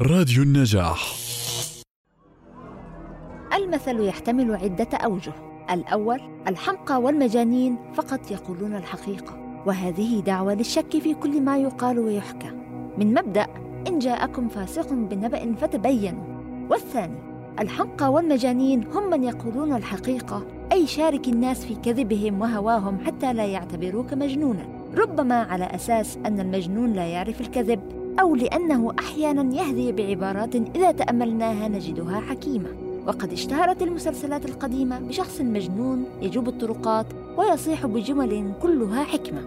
راديو النجاح. المثل يحتمل عدة أوجه. الأول الحمقى والمجانين فقط يقولون الحقيقة وهذه دعوة للشك في كل ما يقال ويحكى. من مبدأ إن جاءكم فاسق بنبأ فتبينوا. والثاني الحمقى والمجانين هم من يقولون الحقيقة أي شارك الناس في كذبهم وهواهم حتى لا يعتبروك مجنونا. ربما على أساس أن المجنون لا يعرف الكذب أو لأنه أحيانا يهدي بعبارات إذا تأملناها نجدها حكيمة. وقد اشتهرت المسلسلات القديمة بشخص مجنون يجوب الطرقات ويصيح بجمل كلها حكمة.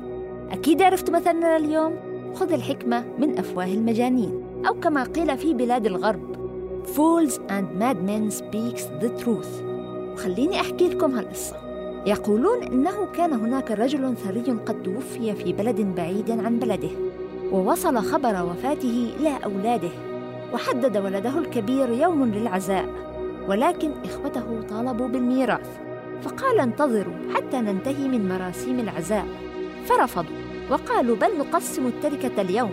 أكيد عرفت مثلنا اليوم خذ الحكمة من أفواه المجانين. أو كما قيل في بلاد الغرب Fools and madmen speaks the truth. خليني أحكي لكم هالقصة. يقولون إنه كان هناك رجل ثري قد توفي في بلد بعيد عن بلده. ووصل خبر وفاته إلى أولاده وحدد ولده الكبير يوم للعزاء ولكن إخوته طالبوا بالميراث فقال انتظروا حتى ننتهي من مراسيم العزاء. فرفضوا وقالوا بل نقسم التركة اليوم.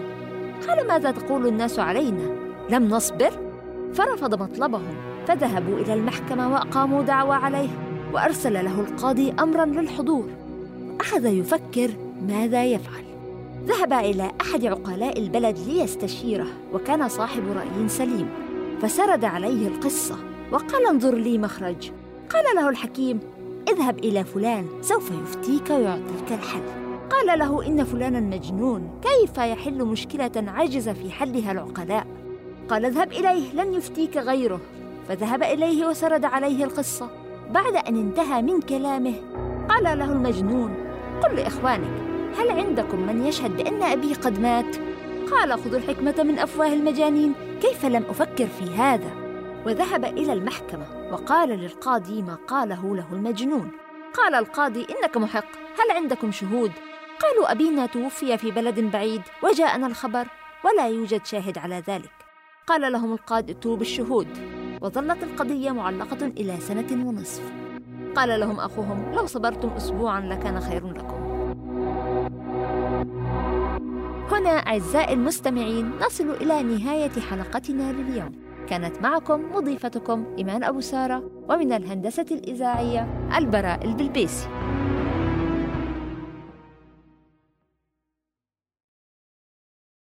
قال ماذا تقول الناس علينا؟ لم نصبر؟ فرفض مطلبهم فذهبوا إلى المحكمة وأقاموا دعوى عليه وأرسل له القاضي أمرا للحضور. أخذ يفكر ماذا يفعل. ذهب إلى أحد عقلاء البلد ليستشيره وكان صاحب رأي سليم فسرد عليه القصة وقال انظر لي مخرج. قال له الحكيم اذهب إلى فلان سوف يفتيك ويعطيك الحل. قال له إن فلانا مجنون كيف يحل مشكلة عجز في حلها العقلاء؟ قال اذهب إليه لن يفتيك غيره. فذهب إليه وسرد عليه القصة. بعد أن انتهى من كلامه قال له المجنون قل لإخوانك هل عندكم من يشهد بأن أبي قد مات؟ قال خذوا الحكمة من أفواه المجانين كيف لم أفكر في هذا؟ وذهب إلى المحكمة وقال للقاضي ما قاله له المجنون قال القاضي إنك محق هل عندكم شهود؟ قالوا أبينا توفي في بلد بعيد وجاءنا الخبر ولا يوجد شاهد على ذلك قال لهم القاضي ائتوا بالشهود وظلت القضية معلقة إلى سنة ونصف قال لهم أخوهم لو صبرتم أسبوعا لكان خير لكم هنا أعزائي المستمعين نصل إلى نهاية حلقتنا لليوم. كانت معكم مضيفتكم إيمان أبو سارة ومن الهندسة الإذاعية البراء البلبيسي.